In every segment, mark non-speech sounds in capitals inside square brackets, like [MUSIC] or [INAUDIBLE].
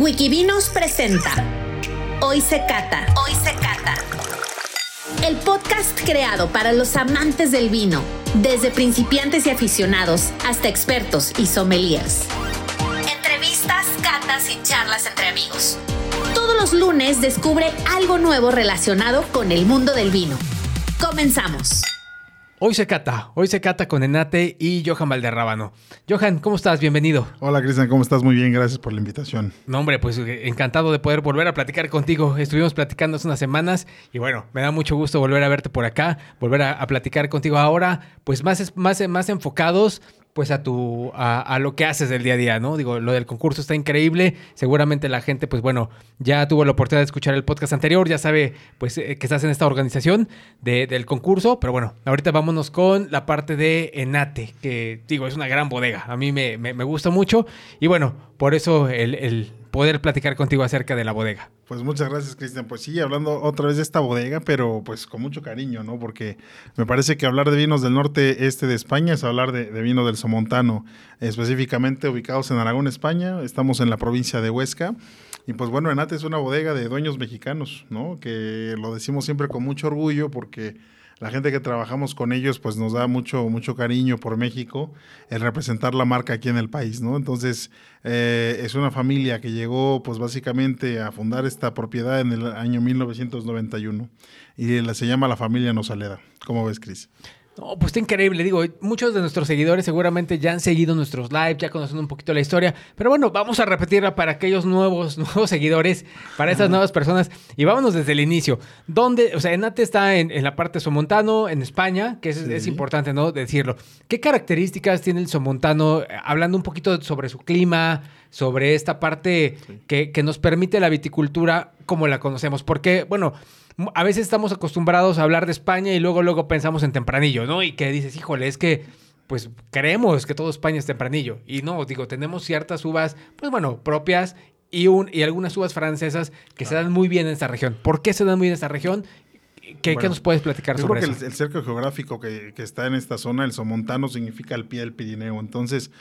Wikivinos presenta Hoy se cata. Hoy se cata. El podcast creado para los amantes del vino, desde principiantes y aficionados hasta expertos y sommeliers. Entrevistas, catas y charlas entre amigos. Todos los lunes descubre algo nuevo relacionado con el mundo del vino. Comenzamos. Hoy se cata, hoy se cata con Enate y Johan Valderrábano. Johan, ¿cómo estás? Bienvenido. Hola Cristian, ¿cómo estás? Muy bien, gracias por la invitación. No, hombre, pues eh, encantado de poder volver a platicar contigo. Estuvimos platicando hace unas semanas y bueno, me da mucho gusto volver a verte por acá, volver a, a platicar contigo ahora, pues más, más, más enfocados pues a tu a, lo que haces del día a día, ¿no? Digo, lo del concurso está increíble. Seguramente la gente, pues bueno, ya tuvo la oportunidad de escuchar el podcast anterior, ya sabe, pues eh, que estás en esta organización del concurso. Pero bueno, ahorita vámonos con la parte de Enate, que digo, es una gran bodega. A mí me, me, gusta mucho. Y bueno, por eso el poder platicar contigo acerca de la bodega. Pues muchas gracias, Cristian. Pues sí, hablando otra vez de esta bodega, pero pues con mucho cariño, ¿no? Porque me parece que hablar de vinos del norte este de España es hablar de, de vino del Somontano, específicamente ubicados en Aragón, España. Estamos en la provincia de Huesca. Y pues bueno, Enate es una bodega de dueños mexicanos, ¿no? Que lo decimos siempre con mucho orgullo porque la gente que trabajamos con ellos, pues nos da mucho, mucho cariño por México, el representar la marca aquí en el país, ¿no? Entonces, eh, es una familia que llegó, pues básicamente a fundar esta propiedad en el año 1991 y se llama la familia Nosaleda. ¿Cómo ves, Cris? No, pues está increíble. Digo, muchos de nuestros seguidores seguramente ya han seguido nuestros lives, ya conocen un poquito la historia. Pero bueno, vamos a repetirla para aquellos nuevos, [LAUGHS] nuevos seguidores, para esas nuevas personas. Y vámonos desde el inicio. ¿Dónde? O sea, Enate está en, en la parte somontano, en España, que es, sí. es, importante, ¿no? Decirlo. ¿Qué características tiene el somontano? Hablando un poquito sobre su clima, sobre esta parte sí. que, que nos permite la viticultura como la conocemos. Porque, bueno a veces estamos acostumbrados a hablar de España y luego, luego pensamos en tempranillo, ¿no? Y que dices, híjole, es que pues creemos que todo España es tempranillo. Y no, digo, tenemos ciertas uvas, pues bueno, propias y, un, y algunas uvas francesas que claro. se dan muy bien en esta región. ¿Por qué se dan muy bien en esta región? ¿Qué, bueno, ¿qué nos puedes platicar yo sobre creo eso? Que el, el cerco geográfico que, que, está en esta zona, el somontano, significa el pie del Pirineo. Entonces,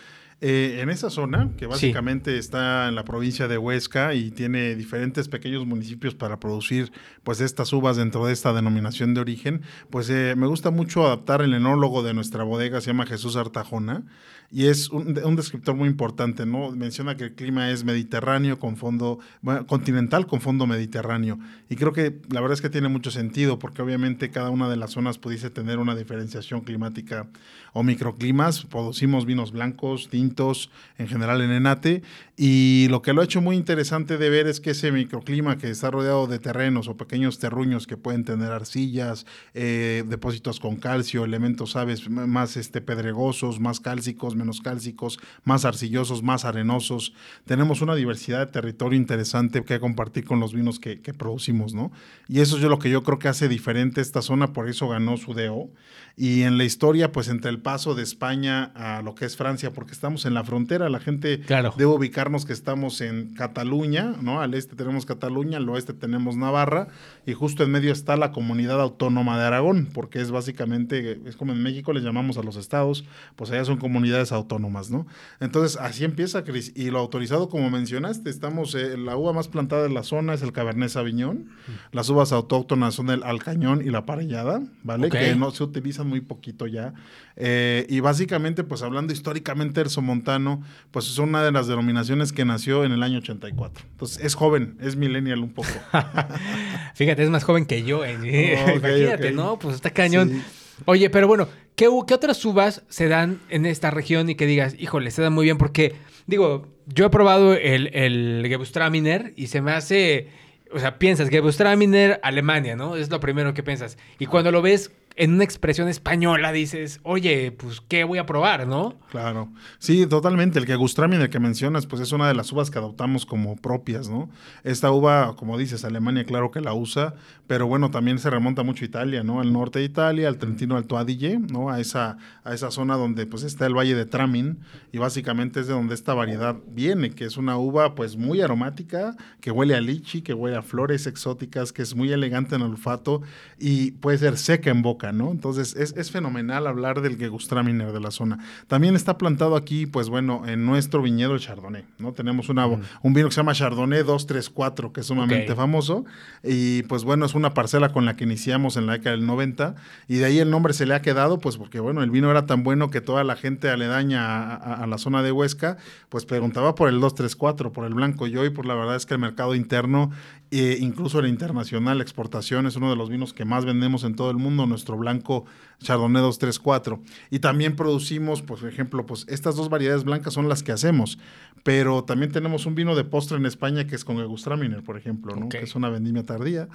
eh, en esa zona, que básicamente sí. está en la provincia de Huesca y tiene diferentes pequeños municipios para producir pues estas uvas dentro de esta denominación de origen, pues eh, me gusta mucho adaptar el enólogo de nuestra bodega, se llama Jesús Artajona, y es un, descriptor muy importante, ¿no? Menciona que el clima es mediterráneo con fondo, bueno, continental con fondo mediterráneo. Y creo que la verdad es que tiene mucho sentido, porque obviamente cada una de las zonas pudiese tener una diferenciación climática o microclimas. Producimos vinos blancos, tintos, en general en Enate. Y lo que lo ha hecho muy interesante de ver es que ese microclima que está rodeado de terrenos o pequeños terruños que pueden tener arcillas, eh, depósitos con calcio, elementos, sabes, más este, pedregosos, más cálcicos, menos cálcicos, más arcillosos, más arenosos. Tenemos una diversidad de territorio interesante que compartir con los vinos que, que producimos, ¿no? Y eso es lo que yo creo que hace diferente esta zona, por eso ganó su DO. Y en la historia, pues entre el paso de España a lo que es Francia, porque estamos en la frontera, la gente claro. debe ubicarnos que estamos en Cataluña, ¿no? Al este tenemos Cataluña, al oeste tenemos Navarra, y justo en medio está la comunidad autónoma de Aragón, porque es básicamente, es como en México les llamamos a los estados, pues allá son comunidades autónomas, ¿no? Entonces, así empieza, Cris. Y lo autorizado, como mencionaste, estamos, eh, la uva más plantada de la zona es el Cabernet Sauvignon, las uvas autóctonas son el Alcañón y la Parellada, ¿vale? Okay. Que no se utilizan muy poquito ya. Eh, y básicamente, pues hablando históricamente del Somontano, pues es una de las denominaciones que nació en el año 84. Entonces, es joven, es millennial un poco. [LAUGHS] Fíjate, es más joven que yo. Eh. [LAUGHS] Okay, Imagínate, okay. ¿no? Pues está cañón. Sí. Oye, pero bueno, ¿qué, ¿qué, otras uvas se dan en esta región y que digas, híjole, se dan muy bien? Porque, digo, yo he probado el, el Gewürztraminer y se me hace... O sea, piensas Gewürztraminer, Alemania, ¿no? Es lo primero que piensas. Y cuando lo ves en una expresión española dices, oye, pues, ¿qué voy a probar, no? Claro. Sí, totalmente. El que Gustraminer que mencionas, pues es una de las uvas que adoptamos como propias, ¿no? Esta uva, como dices, Alemania, claro que la usa, pero bueno, también se remonta mucho a Italia, ¿no? Al norte de Italia, al Trentino Alto Adige, ¿no? A esa, a esa zona donde pues está el Valle de Tramin y básicamente es de donde esta variedad viene, que es una uva pues muy aromática, que huele a lichi, que huele a flores exóticas, que es muy elegante en el olfato y puede ser seca en boca, Entonces es, fenomenal hablar del Gewürztraminer de la zona. También está plantado aquí, pues bueno, en nuestro viñedo el Chardonnay, ¿no? Tenemos una, un vino que se llama Chardonnay 234, que es sumamente famoso, y pues bueno, es una parcela con la que iniciamos en la década del 90, y de ahí el nombre se le ha quedado, pues porque bueno, el vino era tan bueno que toda la gente aledaña a, a la zona de Huesca, pues preguntaba por el 234, por el blanco, y hoy, por la verdad es que el mercado interno e incluso el internacional, la exportación es uno de los vinos que más vendemos en todo el mundo, nuestro blanco Chardonnay 234. Y también producimos, pues, por ejemplo, pues estas dos variedades blancas son las que hacemos, pero también tenemos un vino de postre en España que es con Egustraminer, por ejemplo, ¿no? que es una vendimia tardía.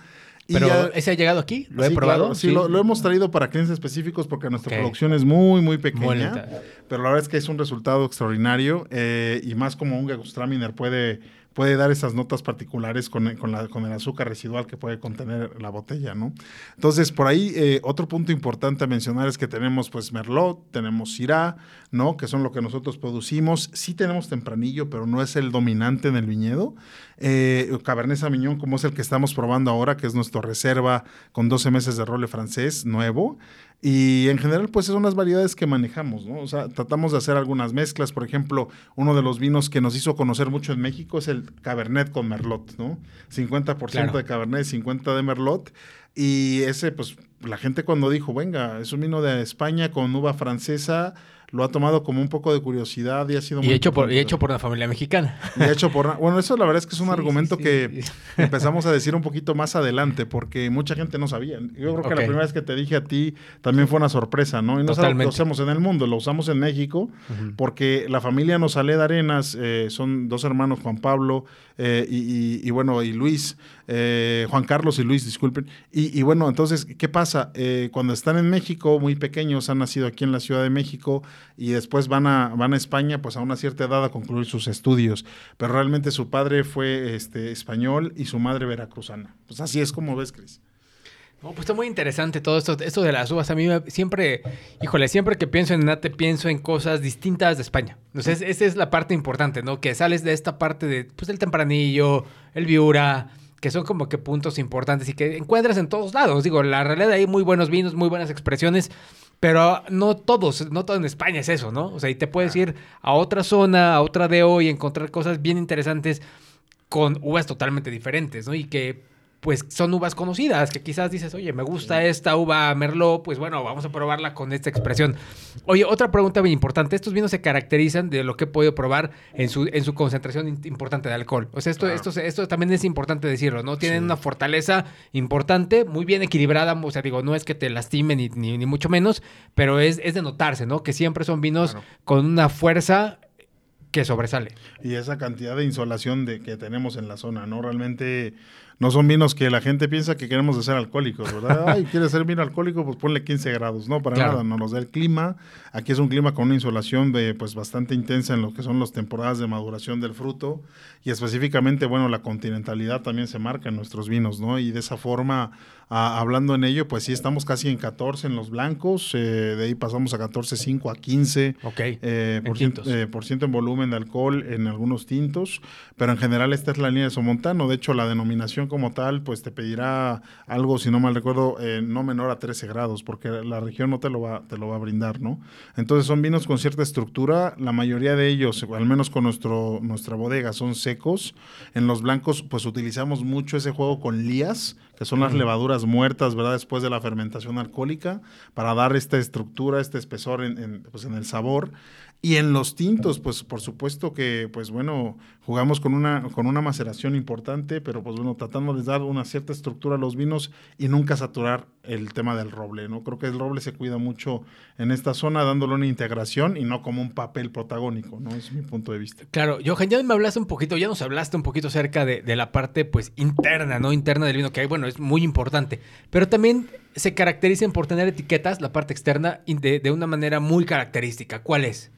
¿Pero ese ha llegado aquí? ¿Lo he probado? sí, Lo, hemos traído para clientes específicos porque nuestra producción es muy, muy pequeña. pero la verdad es que es un resultado extraordinario eh, y más como un Gegustraminer puede puede dar esas notas particulares con, con, el azúcar residual que puede contener la botella, ¿no? Entonces, por ahí, eh, otro punto importante a mencionar es que tenemos, pues, Merlot, tenemos Syrah, ¿no? Que son lo que nosotros producimos. Sí tenemos Tempranillo, pero no es el dominante en el viñedo. Eh, Cabernet Sauvignon, como es el que estamos probando ahora, que es nuestro reserva con 12 meses de role francés nuevo. Y en general, pues son las variedades que manejamos, ¿no? O sea, tratamos de hacer algunas mezclas. Por ejemplo, uno de los vinos que nos hizo conocer mucho en México es el Cabernet con Merlot, ¿no? 50% de Cabernet, 50% de Merlot. Y ese, pues, la gente cuando dijo, venga, es un vino de España con uva francesa, lo ha tomado como un poco de curiosidad y ha sido y muy... Hecho por, y hecho por una familia mexicana. Y hecho por... Bueno, eso la verdad es que es un argumento que empezamos a decir un poquito más adelante, porque mucha gente no sabía. Yo creo que la primera vez que te dije a ti también fue una sorpresa, ¿no? Y no lo usamos en el mundo, lo usamos en México, porque la familia nos sale de Arenas, eh, son dos hermanos, Juan Pablo eh, y, bueno, y Luis, eh, Juan Carlos y Luis, disculpen. Y, bueno, entonces, ¿qué pasa? Eh, cuando están en México, muy pequeños, han nacido aquí en la Ciudad de México y después van a, van a España, pues a una cierta edad a concluir sus estudios. Pero realmente su padre fue este, español y su madre veracruzana. Pues así es como ves, Cris. Pues está muy interesante todo esto, esto de las uvas. A mí siempre, híjole, siempre que pienso en Nate, pienso en cosas distintas de España. Entonces, esa es la parte importante, ¿no? Que sales de esta parte de, pues, el tempranillo, el viura, que son como que puntos importantes y que encuentras en todos lados. Digo, la realidad hay muy buenos vinos, muy buenas expresiones, pero no todos, no todo en España es eso, ¿no? O sea, y te puedes ir a otra zona, a otra de hoy, encontrar cosas bien interesantes con uvas totalmente diferentes, ¿no? Y que pues son uvas conocidas, que quizás dices, oye, me gusta esta uva Merlot, pues bueno, vamos a probarla con esta expresión. Oye, otra pregunta bien importante, estos vinos se caracterizan de lo que he podido probar en su, en su concentración importante de alcohol. O sea, esto, esto, esto también es importante decirlo, ¿no? Tienen una fortaleza importante, muy bien equilibrada, o sea, digo, no es que te lastimen ni, ni, mucho menos, pero es, es de notarse, ¿no? Que siempre son vinos con una fuerza que sobresale. Y esa cantidad de insolación de que tenemos en la zona, ¿no? Realmente no son vinos que la gente piensa que queremos ser alcohólicos, ¿verdad? [LAUGHS] Ay, ¿quieres ser vino alcohólico? Pues ponle 15 grados. No, para nada, no nos da el clima. Aquí es un clima con una insolación de, pues, bastante intensa en lo que son las temporadas de maduración del fruto. Y específicamente, bueno, la continentalidad también se marca en nuestros vinos, ¿no? Y de esa forma, hablando en ello, pues sí, estamos casi en 14 en los blancos. Eh, de ahí pasamos a 14,5 a 15 eh, por, ciento, eh, por ciento en volumen de alcohol en algunos tintos. Pero en general esta es la línea de Somontano. De hecho, la denominación como tal, pues te pedirá algo, si no mal recuerdo, eh, no menor a 13 grados, porque la región no te lo, va, te lo va a brindar, ¿no? Entonces son vinos con cierta estructura, la mayoría de ellos, al menos con nuestro, nuestra bodega, son secos. En los blancos, pues utilizamos mucho ese juego con lías, que son las levaduras muertas, ¿verdad? Después de la fermentación alcohólica, para dar esta estructura, este espesor en, pues en el sabor. Y en los tintos, pues por supuesto que, pues bueno, jugamos con una, con una maceración importante, pero pues bueno, tratando de dar una cierta estructura a los vinos y nunca saturar el tema del roble, ¿no? Creo que el roble se cuida mucho en esta zona, dándole una integración y no como un papel protagónico, ¿no? Es mi punto de vista. Claro, Johan, ya me hablaste un poquito, ya nos hablaste un poquito acerca de, de la parte, pues, interna, ¿no? Interna del vino, que bueno, es muy importante, pero también se caracterizan por tener etiquetas, la parte externa, de una manera muy característica. ¿Cuál es?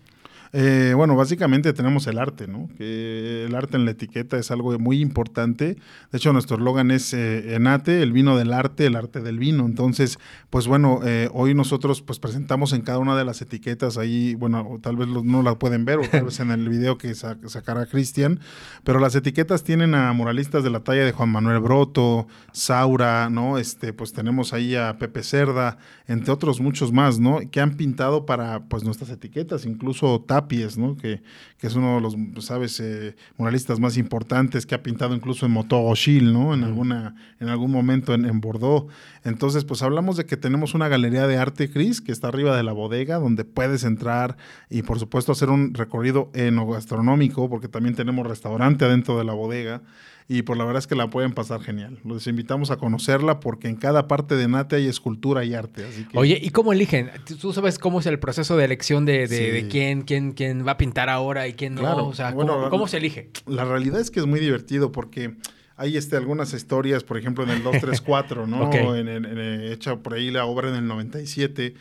Eh, bueno, básicamente tenemos el arte, ¿no? El arte en la etiqueta es algo muy importante. De hecho, nuestro eslogan es eh, Enate, el vino del arte, el arte del vino. Entonces, pues bueno, eh, hoy nosotros pues presentamos en cada una de las etiquetas ahí, bueno, tal vez no la pueden ver o tal vez en el video que sacará Cristian, pero las etiquetas tienen a muralistas de la talla de Juan Manuel Broto, Saura, ¿no? Este, pues tenemos ahí a Pepe Cerda, entre otros muchos más, ¿no? Que han pintado para pues nuestras etiquetas, incluso Tap ¿no? Que, que es uno de los, sabes, eh, muralistas más importantes que ha pintado incluso en Motogoshil, ¿no? En, alguna, en algún momento en, en, Bordeaux. Entonces, pues hablamos de que tenemos una galería de arte, Cris, que está arriba de la bodega, donde puedes entrar y, por supuesto, hacer un recorrido enogastronómico, porque también tenemos restaurante adentro de la bodega y por la verdad es que la pueden pasar genial. Los invitamos a conocerla porque en cada parte de Nate hay escultura y arte. Oye, ¿y cómo eligen? ¿Tú sabes cómo es el proceso de elección de, quién, quién, quién va a pintar ahora y quién no? O sea, ¿cómo, se elige? La realidad es que es muy divertido porque hay este, algunas historias, por ejemplo, en el 234, ¿no? [LAUGHS] en, en, hecha por ahí la obra en el 97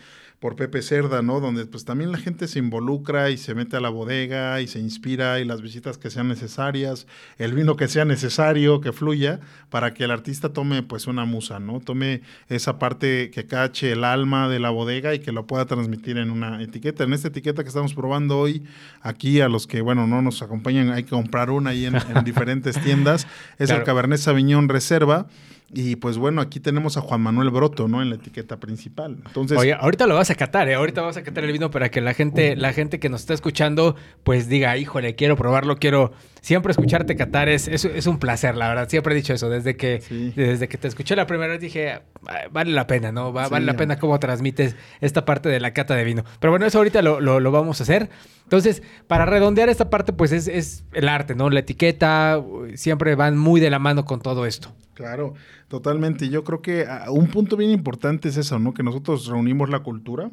por Pepe Cerda, ¿no? Donde pues también la gente se involucra y se mete a la bodega y se inspira y las visitas que sean necesarias, el vino que sea necesario, que fluya, para que el artista tome pues una musa, ¿no? Tome esa parte que cache el alma de la bodega y que lo pueda transmitir en una etiqueta. En esta etiqueta que estamos probando hoy, aquí a los que, bueno, no nos acompañan, hay que comprar una ahí en, [LAUGHS] diferentes tiendas, es el Cabernet Sauvignon Reserva. Y pues bueno, aquí tenemos a Juan Manuel Broto, ¿no? En la etiqueta principal. Entonces, Oye, ahorita lo vas a catar, ¿eh? Ahorita vas a catar el vino para que la gente, la gente que nos está escuchando, pues diga, híjole, quiero probarlo, quiero. Siempre escucharte catar es, es, un placer, la verdad. Siempre he dicho eso. Desde que, desde que te escuché la primera vez dije, vale la pena, ¿no? vale la pena cómo transmites esta parte de la cata de vino. Pero bueno, eso ahorita lo, lo, vamos a hacer. Entonces, para redondear esta parte, pues es, es el arte, ¿no? La etiqueta, siempre van muy de la mano con todo esto. Claro, totalmente. Yo creo que ah, un punto bien importante es eso, ¿no? Que nosotros reunimos la cultura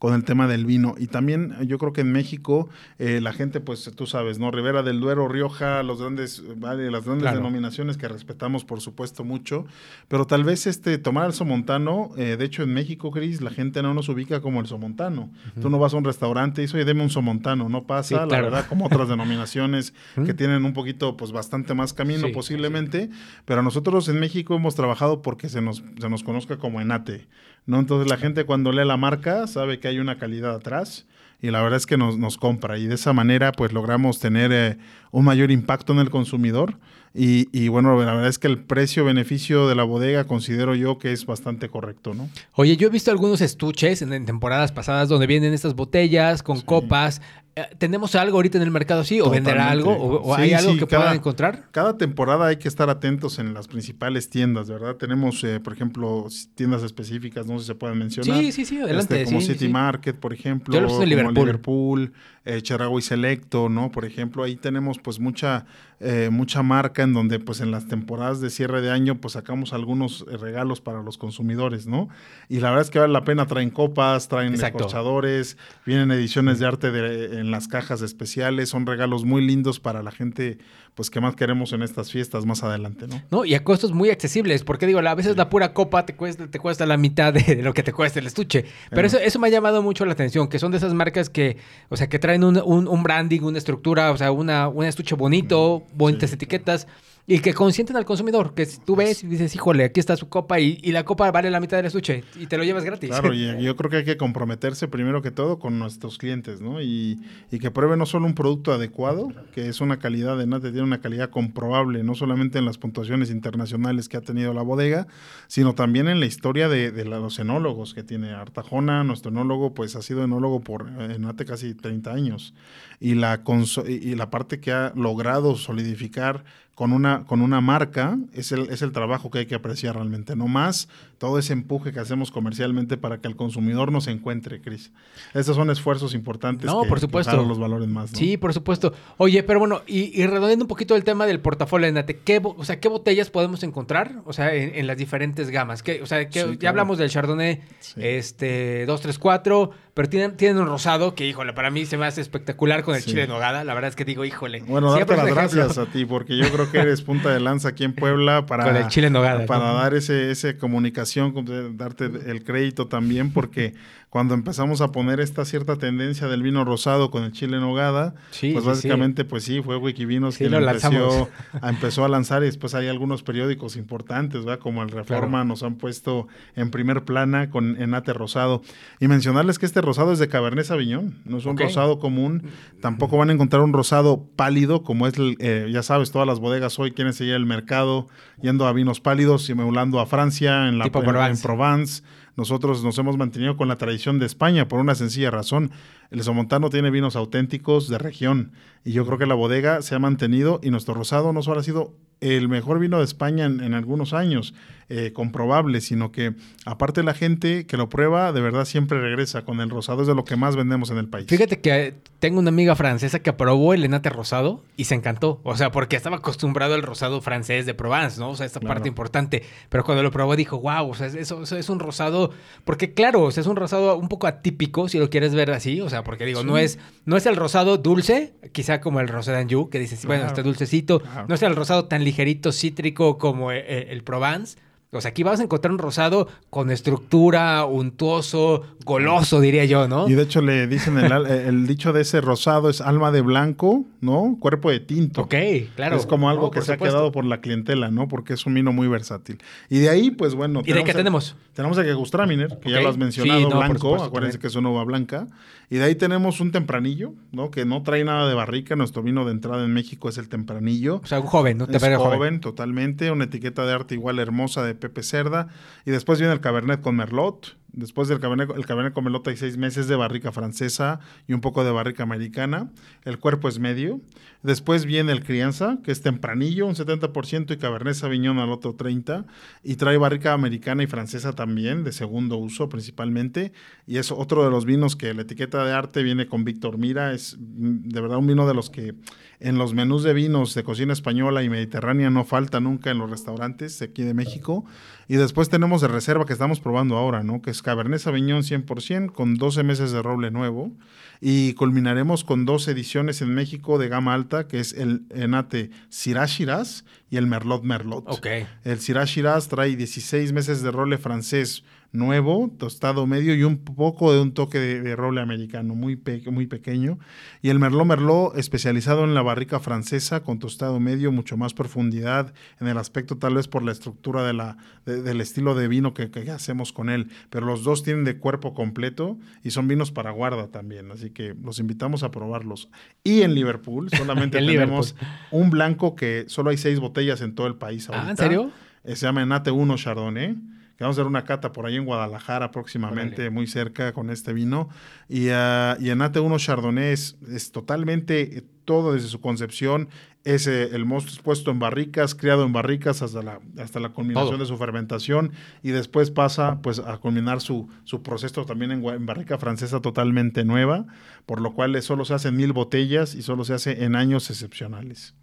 con el tema del vino. Y también yo creo que en México eh, la gente, pues tú sabes, ¿no? Rivera del Duero, Rioja, los grandes, vale, las grandes denominaciones que respetamos, por supuesto, mucho. Pero tal vez este tomar el somontano, eh, de hecho en México, Cris, la gente no nos ubica como el somontano. Tú no vas a un restaurante y dices, oye, deme un somontano. No pasa, la verdad, como otras denominaciones [LAUGHS] que tienen un poquito, pues bastante más camino posiblemente. Pero nosotros en México hemos trabajado porque se nos, se nos conozca como enate. ¿No? Entonces la gente cuando lee la marca sabe que hay una calidad atrás y la verdad es que nos, nos compra y de esa manera pues logramos tener eh, un mayor impacto en el consumidor y, y, bueno, la verdad es que el precio-beneficio de la bodega considero yo que es bastante correcto, ¿no? Oye, yo he visto algunos estuches en, temporadas pasadas donde vienen estas botellas con copas. Eh, ¿Tenemos algo ahorita en el mercado así? ¿O venderá algo? ¿O, hay algo que puedan encontrar? Cada temporada hay que estar atentos en las principales tiendas, ¿verdad? Tenemos, eh, por ejemplo, tiendas específicas, no sé si se pueden mencionar. Sí, sí, sí, adelante. Este, como City Market, por ejemplo. Yo lo como Liverpool. Liverpool eh, y Selecto, ¿no? Por ejemplo, ahí tenemos pues mucha, eh, mucha marca en donde pues en las temporadas de cierre de año pues sacamos algunos eh, regalos para los consumidores, ¿no? Y la verdad es que vale la pena, traen copas, traen escorchadores, vienen ediciones de arte de, en las cajas especiales, son regalos muy lindos para la gente pues que más queremos en estas fiestas más adelante, ¿no? No, y a costos muy accesibles, porque digo, a veces la pura copa te cuesta, te cuesta la mitad de, lo que te cuesta el estuche. Pero eso, eso me ha llamado mucho la atención, que son de esas marcas que, o sea, que traen un, un, branding, una estructura, o sea, una, un estuche bonito, bonitas etiquetas. Y que consienten al consumidor, que tú ves y dices, híjole, aquí está su copa y, la copa vale la mitad del estuche y te lo llevas gratis. Claro, y [LAUGHS] yo creo que hay que comprometerse primero que todo con nuestros clientes, ¿no? Y, que prueben no solo un producto adecuado, que es una calidad de nada, tiene una calidad comprobable, no solamente en las puntuaciones internacionales que ha tenido la bodega, sino también en la historia de, los enólogos que tiene Artajona, nuestro enólogo, pues ha sido enólogo por en hace casi 30 años. Y la, y la parte que ha logrado solidificar con una, con una marca es el, es el trabajo que hay que apreciar realmente, no más todo ese empuje que hacemos comercialmente para que el consumidor nos encuentre, Cris. Esos son esfuerzos importantes. No, por supuesto. los valores más. Sí, por supuesto. Oye, pero bueno, y, y redondeando un poquito el tema del portafolio, Nate, ¿qué, o sea, ¿qué botellas podemos encontrar? O sea, en, las diferentes gamas. ¿Qué, o sea, ya hablamos del Chardonnay este, 234, pero tienen, tienen un rosado que, híjole, para mí se me hace espectacular con el chile en nogada. La verdad es que digo, híjole. Bueno, darte las gracias a ti, porque yo creo que eres punta de lanza aquí en Puebla [LAUGHS] para, con el chile en nogada, para dar ese, ese comunicación, darte el crédito también, porque cuando empezamos a poner esta cierta tendencia del vino rosado con el chile en nogada, pues básicamente, pues sí, fue Wikivinos que lo empezó, a, empezó a lanzar y después hay algunos periódicos importantes, ¿verdad? Como el Reforma nos han puesto en primer plana con Enate Rosado. Y mencionarles que este rosado es de Cabernet Sauvignon, no es un rosado común, tampoco van a encontrar un rosado pálido como es, eh, ya sabes, todas las bodegas hoy quieren seguir el mercado yendo a vinos pálidos, y simulando a Francia, en la en Provence. Nosotros nos hemos mantenido con la tradición de España por una sencilla razón. El Somontano tiene vinos auténticos de región y yo creo que la bodega se ha mantenido y nuestro rosado no solo ha sido el mejor vino de España en, algunos años, eh, comprobable, sino que aparte la gente que lo prueba, de verdad siempre regresa con el rosado, es de lo que más vendemos en el país. Fíjate que eh, tengo una amiga francesa que probó el enate rosado y se encantó, o sea, porque estaba acostumbrado al rosado francés de Provence, ¿no? O sea, esta parte importante, pero cuando lo probó dijo, wow, o sea, eso, es un rosado, porque claro, o sea, es un rosado un poco atípico, si lo quieres ver así, o sea, porque digo, no, es, no es el rosado dulce, quizá como el rosado d'Anjou, que dices, bueno, está dulcecito, no es el rosado tan ligerito cítrico como eh, eh, el, Provence. O sea, aquí vas a encontrar un rosado con estructura, untuoso, goloso, diría yo, ¿no? Y de hecho le dicen el, dicho de ese rosado es alma de blanco, ¿no? Cuerpo de tinto. Ok, claro. Es como algo que se ha quedado por la clientela, ¿no? Porque es un vino muy versátil. Y de ahí, pues bueno. ¿Y de qué tenemos? Tenemos a Gegustraminer, que ya lo has mencionado, blanco. acuérdense que es una uva blanca. Y de ahí tenemos un tempranillo, ¿no? Que no trae nada de barrica. Nuestro vino de entrada en México es el tempranillo. O sea, un joven, ¿no? Es joven, totalmente. Una etiqueta de arte igual hermosa de Pepe Cerda. Y después viene el Cabernet con Merlot. Después del Cabernet, el Cabernet con Merlot hay seis meses de barrica francesa y un poco de barrica americana. El cuerpo es medio. Después viene el Crianza, que es tempranillo, un 70%, y Cabernet Sauvignon al otro 30%. Y trae barrica americana y francesa también, de segundo uso principalmente. Y es otro de los vinos que la etiqueta de arte viene con Víctor Mira. Es mm, de verdad un vino de los que en los menús de vinos de cocina española y mediterránea no falta nunca en los restaurantes aquí de México. Y después tenemos de reserva que estamos probando ahora, ¿no? Que es Cabernet Sauvignon 100% con 12 meses de roble nuevo. Y culminaremos con dos ediciones en México de gama alta, que es el Enate Syrah Shiraz y el Merlot Merlot. Okay. El Syrah Shiraz trae 16 meses de roble francés nuevo, tostado medio y un poco de un toque de, roble americano, muy, muy pequeño. Y el Merlot Merlot especializado en la barrica francesa con tostado medio, mucho más profundidad en el aspecto tal vez por la estructura de la, del estilo de vino que, hacemos con él. Pero los dos tienen de cuerpo completo y son vinos para guarda también, así que los invitamos a probarlos. Y en Liverpool solamente [LAUGHS] tenemos un blanco que solo hay seis botellas en todo el país ahorita. Ah, ¿en serio? Eh, se llama Enate 1 Chardonnay vamos a hacer una cata por ahí en Guadalajara próximamente, muy cerca con este vino. Y, uh, y en AT1 Chardonnay es, totalmente eh, todo desde su concepción. Es eh, el mosto puesto en barricas, criado en barricas hasta la, hasta la culminación de su fermentación y después pasa pues a culminar su, su proceso también en, en, barrica francesa totalmente nueva, por lo cual solo se hacen mil botellas y solo se hace en años excepcionales.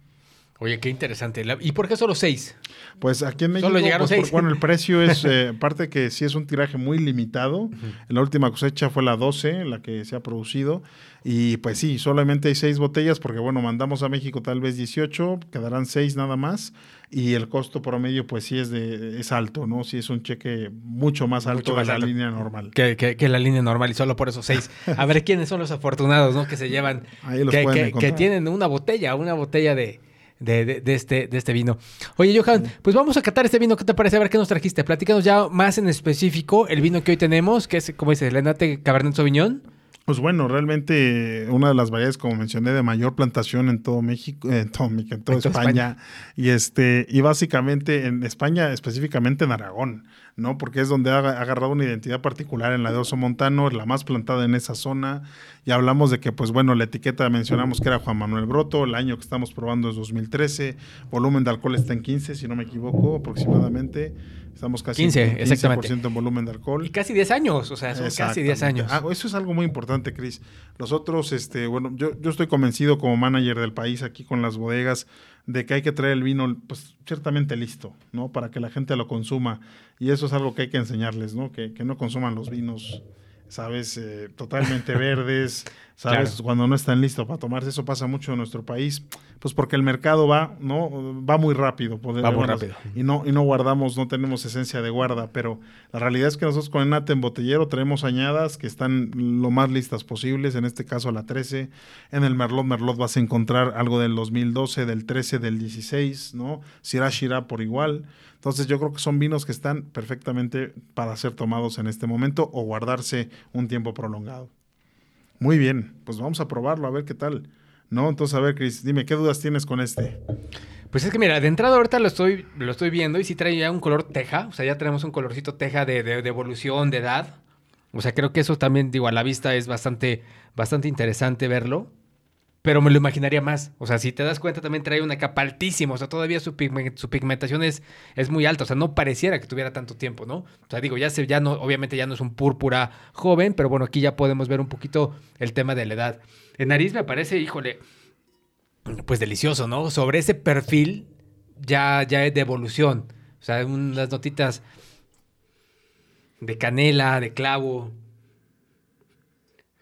Oye, qué interesante. ¿Y por qué solo seis? Pues aquí en México, solo llegaron pues, seis. bueno, el precio [LAUGHS] es, eh, aparte que sí es un tiraje muy limitado. La última cosecha fue la 12, la que se ha producido. Y pues sí, solamente hay seis botellas porque, bueno, mandamos a México tal vez 18, quedarán seis nada más. Y el costo promedio, pues sí es, de, es alto, ¿no? Sí es un cheque mucho más alto que la línea normal. Que, que, la línea normal y solo por eso seis. A ver, [LAUGHS] ¿quiénes son los afortunados, ¿no? Que se llevan, Ahí los que, que tienen una botella, una botella de de, este, de este vino. Oye, Johan, pues vamos a catar este vino. ¿Qué te parece? A ver qué nos trajiste. Platícanos ya más en específico el vino que hoy tenemos, que es, como dices, el Enate Cabernet Sauvignon. Pues bueno, realmente una de las variedades, como mencioné, de mayor plantación en todo México, en todo México, en toda España, Y este, y básicamente en España, específicamente en Aragón, ¿no? Porque es donde ha agarrado una identidad particular en la de Oso Montano, la más plantada en esa zona. Y hablamos de que, pues bueno, la etiqueta mencionamos que era Juan Manuel Broto, el año que estamos probando es 2013, volumen de alcohol está en 15, si no me equivoco, aproximadamente. Estamos casi 15, en 15% en volumen de alcohol. Y casi 10 años, o sea, son casi 10 años. Ah, eso es algo muy importante, Cris. Nosotros, este, bueno, yo, yo estoy convencido como manager del país aquí con las bodegas de que hay que traer el vino, pues ciertamente listo, ¿no? Para que la gente lo consuma. Y eso es algo que hay que enseñarles, ¿no? Que, que no consuman los vinos ¿sabes? Eh, totalmente [LAUGHS] verdes, ¿sabes? Cuando no están listos para tomarse. Eso pasa mucho en nuestro país, pues porque el mercado va, ¿no? Va muy rápido. va muy rápido. Y no, y no guardamos, no tenemos esencia de guarda, pero la realidad es que nosotros con Enate en botellero traemos añadas que están lo más listas posibles, en este caso la 13. En el Merlot, Merlot vas a encontrar algo del 2012, del 13, del 16, ¿no? Syrah, por igual. Entonces yo creo que son vinos que están perfectamente para ser tomados en este momento o guardarse un tiempo prolongado. Muy bien, pues vamos a probarlo a ver qué tal. ¿No? Entonces, a ver, Cris, dime, ¿qué dudas tienes con este? Pues es que mira, de entrada ahorita lo estoy, lo estoy viendo y sí trae ya un color teja, o sea, ya tenemos un colorcito teja de, de, evolución, de edad. O sea, creo que eso también, digo, a la vista es bastante, bastante interesante verlo pero me lo imaginaría más. O sea, si te das cuenta, también trae una capa altísima. O sea, todavía su, pigmentación es, es, muy alta. O sea, no pareciera que tuviera tanto tiempo, ¿no? O sea, digo, ya, se, ya no, obviamente ya no es un púrpura joven, pero bueno, aquí ya podemos ver un poquito el tema de la edad. En nariz me parece, híjole, pues delicioso, ¿no? Sobre ese perfil ya, ya es de evolución. O sea, unas notitas de canela, de clavo.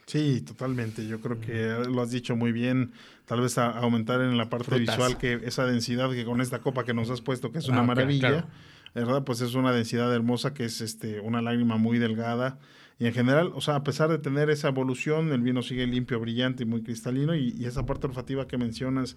Sí, totalmente. Yo creo que lo has dicho muy bien. Tal vez aumentar en la parte visual que esa densidad que con esta copa que nos has puesto, que es una ah, maravilla, ¿verdad? Pues es una densidad hermosa que es este una lágrima muy delgada. Y en general, o sea, a pesar de tener esa evolución, el vino sigue limpio, brillante y muy cristalino. Y, y esa parte olfativa que mencionas,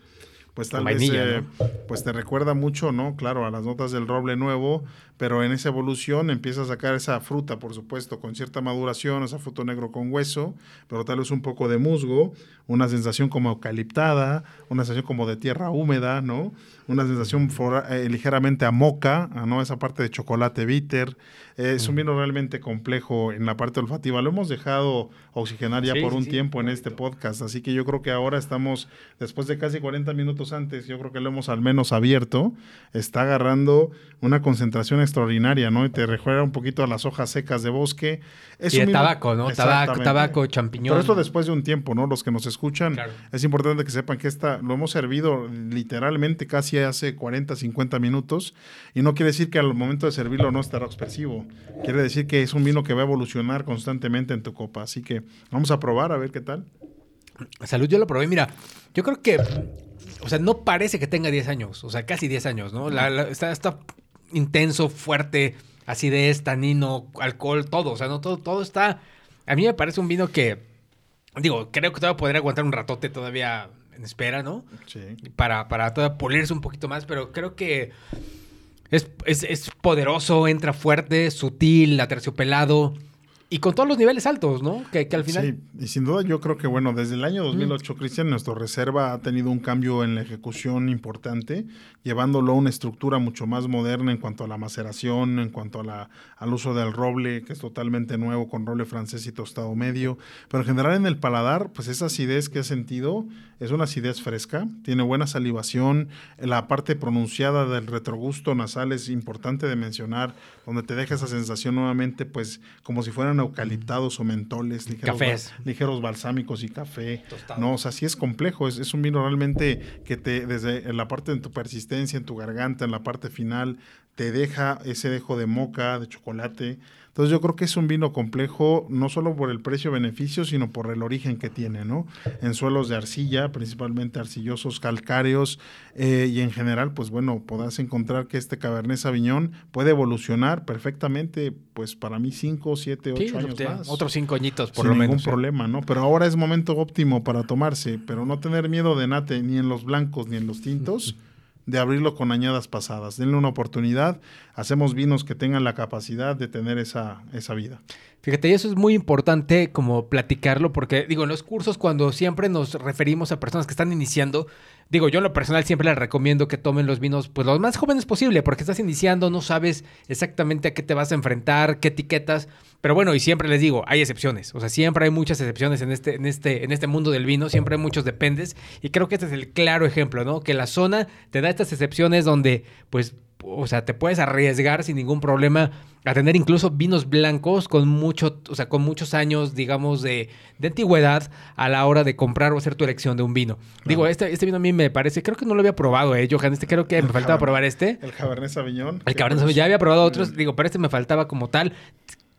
pues tal vez eh, pues te recuerda mucho, ¿no? Claro, a las notas del roble nuevo, pero en esa evolución empieza a sacar esa fruta, por supuesto, con cierta maduración, ese fruto negro con hueso, pero tal vez un poco de musgo, una sensación como eucaliptada, una sensación como de tierra húmeda, ¿no? Una sensación eh, ligeramente a moca, ¿no? Esa parte de chocolate bitter. Es un vino realmente complejo en la parte olfativa. Lo hemos dejado oxigenar ya por un tiempo en este podcast, así que yo creo que ahora estamos, después de casi 40 minutos antes, yo creo que lo hemos al menos abierto, está agarrando una concentración extraordinaria, ¿no? Y te recuerda un poquito a las hojas secas de bosque. Es y tabaco, ¿no? Tabaco, tabaco, champiñón. Pero esto después de un tiempo, ¿no? Los que nos escuchan, es importante que sepan que esta lo hemos servido literalmente casi hace 40, 50 minutos y no quiere decir que al momento de servirlo no estará expresivo. Quiere decir que es un vino que va a evolucionar constantemente en tu copa. Así que vamos a probar a ver qué tal. Salud, yo lo probé. Mira, yo creo que o sea, no parece que tenga 10 años, o sea, casi 10 años, ¿no? está, está, intenso, fuerte, acidez, tanino, alcohol, todo. O sea, no todo, todo está. A mí me parece un vino que. Digo, creo que todavía podría aguantar un ratote todavía en espera, ¿no? Sí. Para, para todavía pulirse un poquito más, pero creo que es, es, es poderoso, entra fuerte, sutil, aterciopelado. Y con todos los niveles altos, ¿no? Que, al final... Sí, y sin duda yo creo que, bueno, desde el año 2008, Cristian, nuestro reserva ha tenido un cambio en la ejecución importante, llevándolo a una estructura mucho más moderna en cuanto a la maceración, en cuanto a la, al uso del roble, que es totalmente nuevo, con roble francés y tostado medio. Pero en general en el paladar, pues esa acidez que he sentido es una acidez fresca, tiene buena salivación, la parte pronunciada del retrogusto nasal es importante de mencionar, donde te deja esa sensación nuevamente, pues como si fueran eucaliptados o mentoles, ligeros, ligeros balsámicos y café. No, o sea, sí es complejo, es, es, un vino realmente que te, desde la parte de tu persistencia, en tu garganta, en la parte final, te deja ese dejo de moca, de chocolate. Entonces yo creo que es un vino complejo, no solo por el precio-beneficio, sino por el origen que tiene, ¿no? En suelos de arcilla, principalmente arcillosos, calcáreos, eh, y en general, pues bueno, podrás encontrar que este Cabernet Sauvignon puede evolucionar perfectamente, pues para mí cinco, siete, ocho años más. Otros cinco añitos, por Sin lo menos. ningún problema, ¿no? Pero ahora es momento óptimo para tomarse, pero no tener miedo de nate ni en los blancos ni en los tintos [LAUGHS] de abrirlo con añadas pasadas. Denle una oportunidad. Hacemos vinos que tengan la capacidad de tener esa, esa vida. Fíjate, y eso es muy importante como platicarlo, porque digo, en los cursos cuando siempre nos referimos a personas que están iniciando, digo, yo en lo personal siempre les recomiendo que tomen los vinos pues los más jóvenes posible, porque estás iniciando, no sabes exactamente a qué te vas a enfrentar, qué etiquetas, pero bueno, y siempre les digo, hay excepciones, o sea, siempre hay muchas excepciones en este, en este, en este mundo del vino, siempre hay muchos dependes, y creo que este es el claro ejemplo, ¿no? Que la zona te da estas excepciones donde pues o sea, te puedes arriesgar sin ningún problema a tener incluso vinos blancos con mucho, o sea, con muchos años, digamos, de, de antigüedad a la hora de comprar o hacer tu elección de un vino. Digo, este, este vino a mí me parece, creo que no lo había probado, eh, Johan, este creo que me faltaba probar este. El Cabernet Sauvignon. El Cabernet Sauvignon, ya había probado otros, digo, pero este me faltaba como tal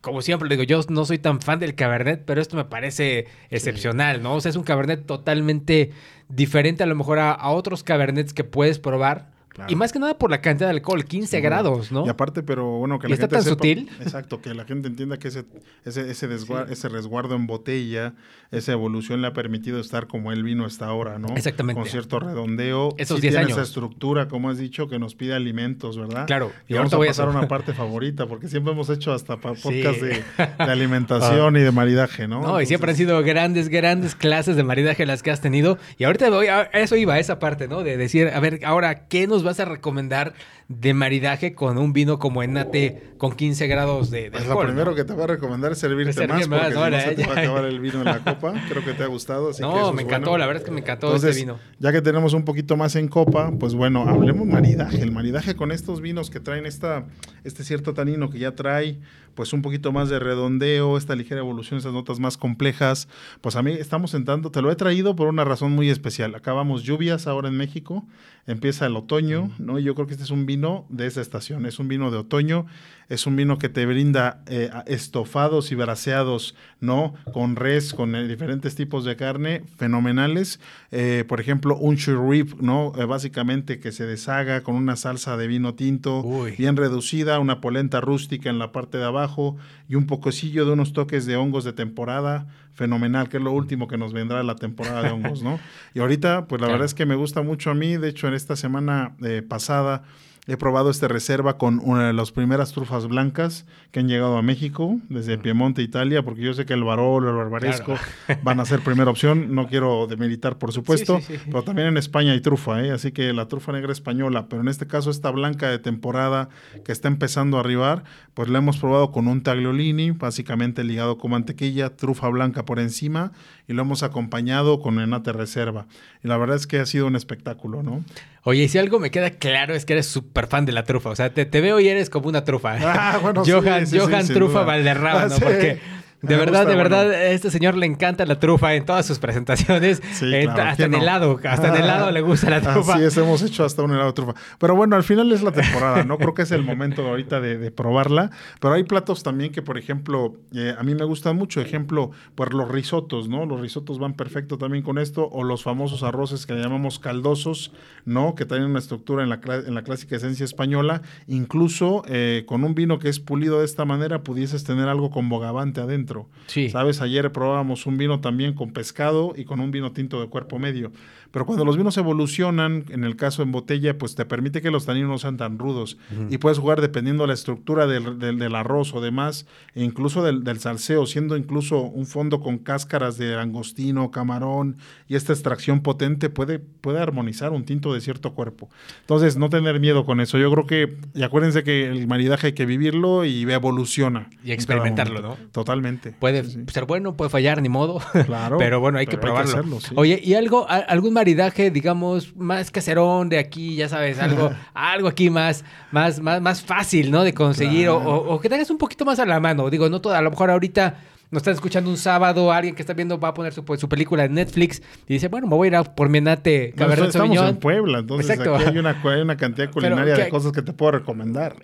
como siempre digo, yo no soy tan fan del Cabernet, pero esto me parece excepcional, ¿no? O sea, es un Cabernet totalmente diferente a lo mejor a, a otros Cabernets que puedes probar y más que nada por la cantidad de alcohol, 15 grados, ¿no? Y aparte, pero bueno, que la está tan sutil? Exacto, que la gente entienda que ese, ese, ese, ese resguardo en botella, esa evolución le ha permitido estar como el vino está ahora, ¿no? Exactamente. Con cierto redondeo. Esos 10 años. esa estructura, como has dicho, que nos pide alimentos, ¿verdad? Claro. Y, vamos a pasar a una parte favorita, porque siempre hemos hecho hasta podcast [LAUGHS] de, alimentación y de maridaje, ¿no? No, y siempre han sido grandes, grandes clases de maridaje las que has tenido. Y ahorita voy a eso iba, a esa parte, ¿no? De decir, a ver, ahora, ¿qué nos vas a recomendar de maridaje con un vino como Enate con 15 grados de, de pues Lo primero que te voy a recomendar es servirte más, porque si no se te va a acabar el vino en la [LAUGHS] copa. Creo que te ha gustado. no, me encantó, la verdad es que me encantó este vino. Ya que tenemos un poquito más en copa, pues bueno, hablemos maridaje. El maridaje con estos vinos que traen esta, este cierto tanino que ya trae pues un poquito más de redondeo, esta ligera evolución, esas notas más complejas. Pues a mí estamos sentando, te lo he traído por una razón muy especial. Acabamos lluvias ahora en México, empieza el otoño, ¿no? Y yo creo que este es un vino de esa estación, es un vino de otoño, es un vino que te brinda eh, estofados y braseados, ¿no? Con res, con eh, diferentes tipos de carne, fenomenales. Eh, por ejemplo, un churrip, ¿no? básicamente que se deshaga con una salsa de vino tinto bien reducida, una polenta rústica en la parte de abajo y un pococillo de unos toques de hongos de temporada fenomenal, que es lo último que nos vendrá la temporada de hongos, ¿no? Y ahorita, pues la verdad es que me gusta mucho a mí, de hecho en esta semana pasada He probado esta reserva con una de las primeras trufas blancas que han llegado a México, desde Piemonte, Italia, porque yo sé que el Barolo, el Barbaresco [LAUGHS] van a ser primera opción. No quiero demilitar, por supuesto, pero también en España hay trufa, ¿eh? así que la trufa negra española, pero en este caso esta blanca de temporada que está empezando a arribar, pues la hemos probado con un tagliolini, básicamente ligado con mantequilla, trufa blanca por encima, y lo hemos acompañado con enate reserva. Y la verdad es que ha sido un espectáculo, ¿no? Oye, si algo me queda claro es que eres súper fan de la trufa. O sea, te, veo y eres como una trufa. Ah, bueno, [LAUGHS] Johan, sí, Johan Trufa Valderrama, ¿no? [LAUGHS] Porque de verdad, de verdad, a este señor le encanta la trufa en todas sus presentaciones. [LAUGHS] hasta en helado, hasta en helado le gusta la [LAUGHS] trufa. Sí, es, hemos hecho hasta un helado de trufa. Pero bueno, al final es la temporada, ¿no? Creo que es el momento ahorita de, probarla. Pero hay platos también que, por ejemplo, eh, a mí me gustan mucho. Ejemplo, pues los risotos, ¿no? Los risotos van perfecto también con esto. O los famosos arroces que llamamos caldosos, ¿no? Que tienen una estructura en la, en la clásica esencia española. Incluso eh, con un vino que es pulido de esta manera, pudieses tener algo con bogavante adentro. Sí. ¿Sabes? Ayer probábamos un vino también con pescado y con un vino tinto de cuerpo medio. Pero cuando los vinos evolucionan, en el caso en botella, pues te permite que los taninos no sean tan rudos. Y puedes jugar dependiendo de la estructura del, del, arroz o demás, e incluso del, del, salseo, siendo incluso un fondo con cáscaras de angostino, camarón y esta extracción potente puede, puede armonizar un tinto de cierto cuerpo. Entonces, no tener miedo con eso. Yo creo que, y acuérdense que el maridaje hay que vivirlo y evoluciona. Y experimentarlo, ¿no? Totalmente. Puede ser bueno, puede fallar, ni modo. Claro. [LAUGHS] pero bueno, hay que probarlo. Oye, ¿y algo, algún maridaje, digamos, más caserón de aquí, ya sabes, algo, algo aquí más, más, más, más fácil, ¿no? De conseguir o, que tengas un poquito más a la mano. Digo, no todo, a lo mejor ahorita nos están escuchando un sábado, alguien que está viendo va a poner su, pues, su película en Netflix y dice, bueno, me voy a ir a por mi enate Cabernet Estamos en Puebla, entonces aquí hay una, cantidad culinaria de cosas que te puedo recomendar.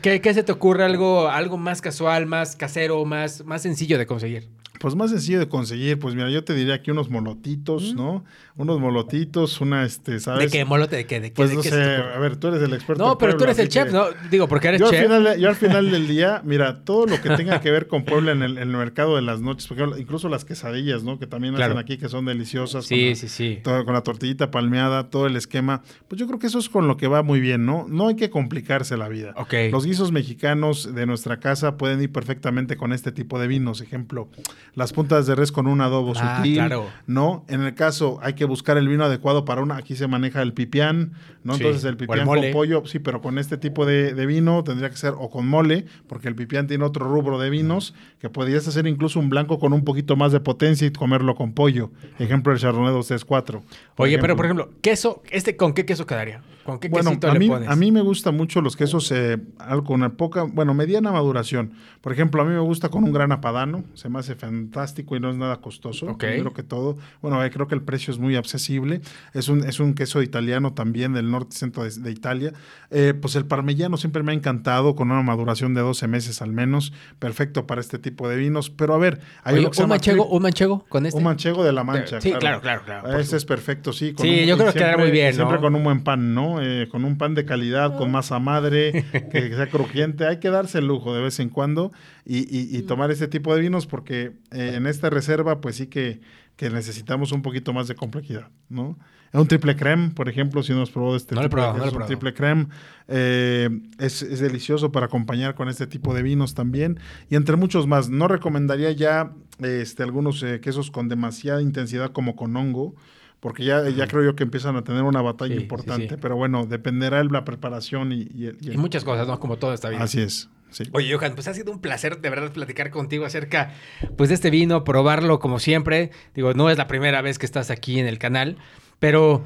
¿qué, ¿Qué, se te ocurre? Algo, algo más casual, más casero, más, más sencillo de conseguir? Pues más sencillo de conseguir, pues mira, yo te diría aquí unos molotitos, ¿no? Unos molotitos, una, este, ¿sabes? ¿De qué molote? ¿De qué? ¿De qué? Pues no sé, a ver, tú eres el experto. No, pero tú eres el chef, ¿no? Digo, porque eres yo chef. Al final, yo al final del [LAUGHS] día, mira, todo lo que tenga que ver con Puebla en el, mercado de las noches, porque incluso las quesadillas, ¿no? Que también hacen aquí, que son deliciosas. Sí, sí, sí. con la tortillita palmeada, todo el esquema. Pues yo creo que eso es con lo que va muy bien, ¿no? No hay que complicarse la vida. Ok. Los guisos mexicanos de nuestra casa pueden ir perfectamente con este tipo de vinos. Ejemplo, las puntas de res con un adobo ah, sutil, claro. ¿no? En el caso hay que buscar el vino adecuado para una, aquí se maneja el pipián, ¿no? Entonces el pipián con pollo, sí, pero con este tipo de, vino tendría que ser o con mole, porque el pipián tiene otro rubro de vinos, que podrías hacer incluso un blanco con un poquito más de potencia y comerlo con pollo. Ejemplo, el Chardonnay 264. Oye, pero por ejemplo, queso, ¿este con qué queso quedaría? ¿Con qué bueno, quesito a mí, le pones? A mí me gustan mucho los quesos eh, con una poca, bueno, mediana maduración. Por ejemplo, a mí me gusta con un gran apadano, se me hace fantástico y no es nada costoso. Creo que todo. Bueno, creo que el precio es muy accesible. Es un, es un queso italiano también del norte centro de, Italia. Eh, pues el parmellano siempre me ha encantado con una maduración de 12 meses al menos. Perfecto para este tipo de vinos. Pero a ver, hay un, manchego, un manchego con este. Un manchego de la mancha. Sí, claro, claro, claro. Ese es perfecto, sí. sí, yo creo que quedará muy bien. Siempre con un buen pan, ¿no? Eh, con un pan de calidad, con masa madre, [LAUGHS] que sea crujiente. Hay que darse el lujo de vez en cuando y, y, tomar este tipo de vinos porque eh, en esta reserva pues sí que, que, necesitamos un poquito más de complejidad, ¿no? Un triple creme, por ejemplo, si nos probó este no tipo de, un triple creme, eh, es, es, delicioso para acompañar con este tipo de vinos también y entre muchos más. No recomendaría ya este, algunos eh, quesos con demasiada intensidad como con hongo, porque ya, ya creo yo que empiezan a tener una batalla importante, pero bueno, dependerá de la preparación y, y, muchas cosas, ¿no? Como todo está bien. Así es. Oye, Johan, pues ha sido un placer de verdad platicar contigo acerca pues, de este vino, probarlo como siempre. Digo, no es la primera vez que estás aquí en el canal, pero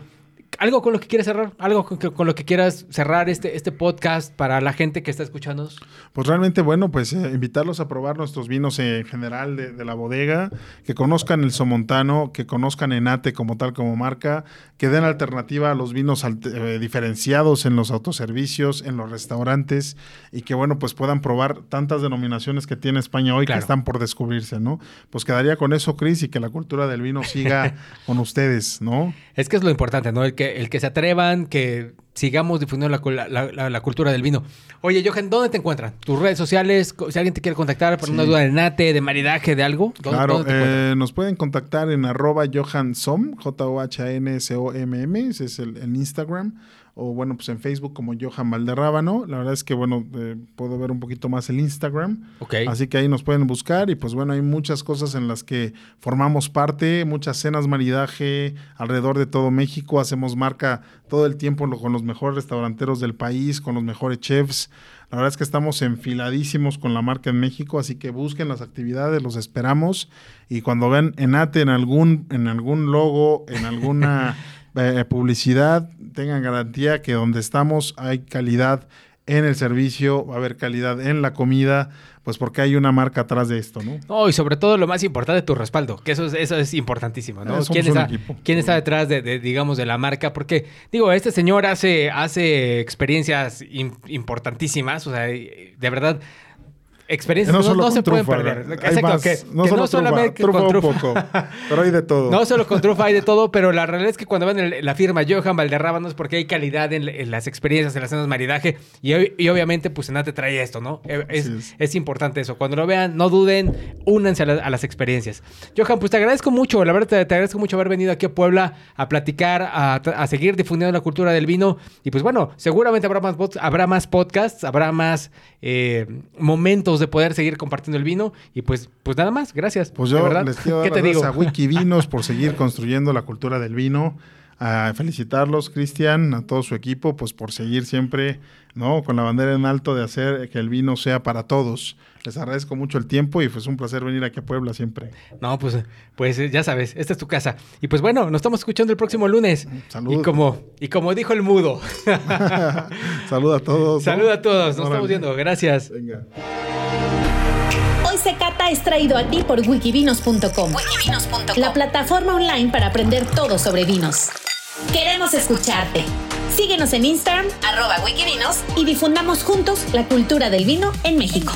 algo con lo que quieras cerrar, algo con, lo que quieras cerrar este, este podcast para la gente que está escuchando. Pues realmente, bueno, pues eh, invitarlos a probar nuestros vinos en general de, la bodega, que conozcan el Somontano, que conozcan Enate como tal, como marca, que den alternativa a los vinos eh, diferenciados en los autoservicios, en los restaurantes, y que, bueno, pues puedan probar tantas denominaciones que tiene España hoy que están por descubrirse, ¿no? Pues quedaría con eso, Cris, y que la cultura del vino siga [LAUGHS] con ustedes, ¿no? Es que es lo importante, ¿no? que, el que se atrevan, que sigamos difundiendo la, cultura del vino. Oye, Johan, ¿dónde te encuentran? ¿Tus redes sociales? Si alguien te quiere contactar por una duda de nate, de maridaje, de algo. claro, eh, nos pueden contactar en arroba johansom, J-O-H-A-N-S-O-M-M, ese es el, el Instagram o bueno, pues en Facebook como Johan Valderrábano. La verdad es que, bueno, eh, puedo ver un poquito más el Instagram. Así que ahí nos pueden buscar y pues bueno, hay muchas cosas en las que formamos parte, muchas cenas maridaje alrededor de todo México. Hacemos marca todo el tiempo con los mejores restauranteros del país, con los mejores chefs. La verdad es que estamos enfiladísimos con la marca en México, así que busquen las actividades, los esperamos. Y cuando ven Enate en algún, en algún logo, en alguna [LAUGHS] eh, publicidad, tengan garantía que donde estamos hay calidad en el servicio, va a haber calidad en la comida, pues porque hay una marca atrás de esto, ¿no? No, y sobre todo lo más importante, tu respaldo, que eso es, eso es importantísimo, ¿no? ¿Quién, está, ¿Quién está detrás de, digamos, de la marca? Porque, digo, este señor hace, hace experiencias importantísimas, o sea, de verdad experiencias no, no, se pueden perder. Exacto, que, no, solo solamente con trufa. poco, pero hay de todo. No solo con trufa hay de todo, pero la realidad es que cuando ven la firma Johan Valderrábanos es porque hay calidad en, las experiencias, en las cenas de maridaje y, y obviamente pues te trae esto, ¿no? Eh, es, es. importante eso. Cuando lo vean, no duden, únanse a, las experiencias. Johan, pues te agradezco mucho, la verdad te, agradezco mucho haber venido aquí a Puebla a platicar, a, a, seguir difundiendo la cultura del vino y pues bueno, seguramente habrá más, habrá más podcasts, habrá más eh, momentos de poder seguir compartiendo el vino. Y pues, pues nada más, gracias. Pues yo les quiero dar gracias a Wikivinos [LAUGHS] por seguir construyendo la cultura del vino. A felicitarlos, Cristian, a todo su equipo, pues por seguir siempre, ¿no? Con la bandera en alto de hacer que el vino sea para todos. Les agradezco mucho el tiempo y fue un placer venir aquí a Puebla siempre. No, pues, pues ya sabes, esta es tu casa. Y pues bueno, nos estamos escuchando el próximo lunes. Salud. Y como, y como dijo el mudo. [LAUGHS] Salud a todos. Salud a todos, nos estamos viendo. Gracias. Venga. Cata es traído a ti por wikivinos.com, la plataforma online para aprender todo sobre vinos. Queremos escucharte. Síguenos en Instagram, arroba wikivinos, y difundamos juntos la cultura del vino en México.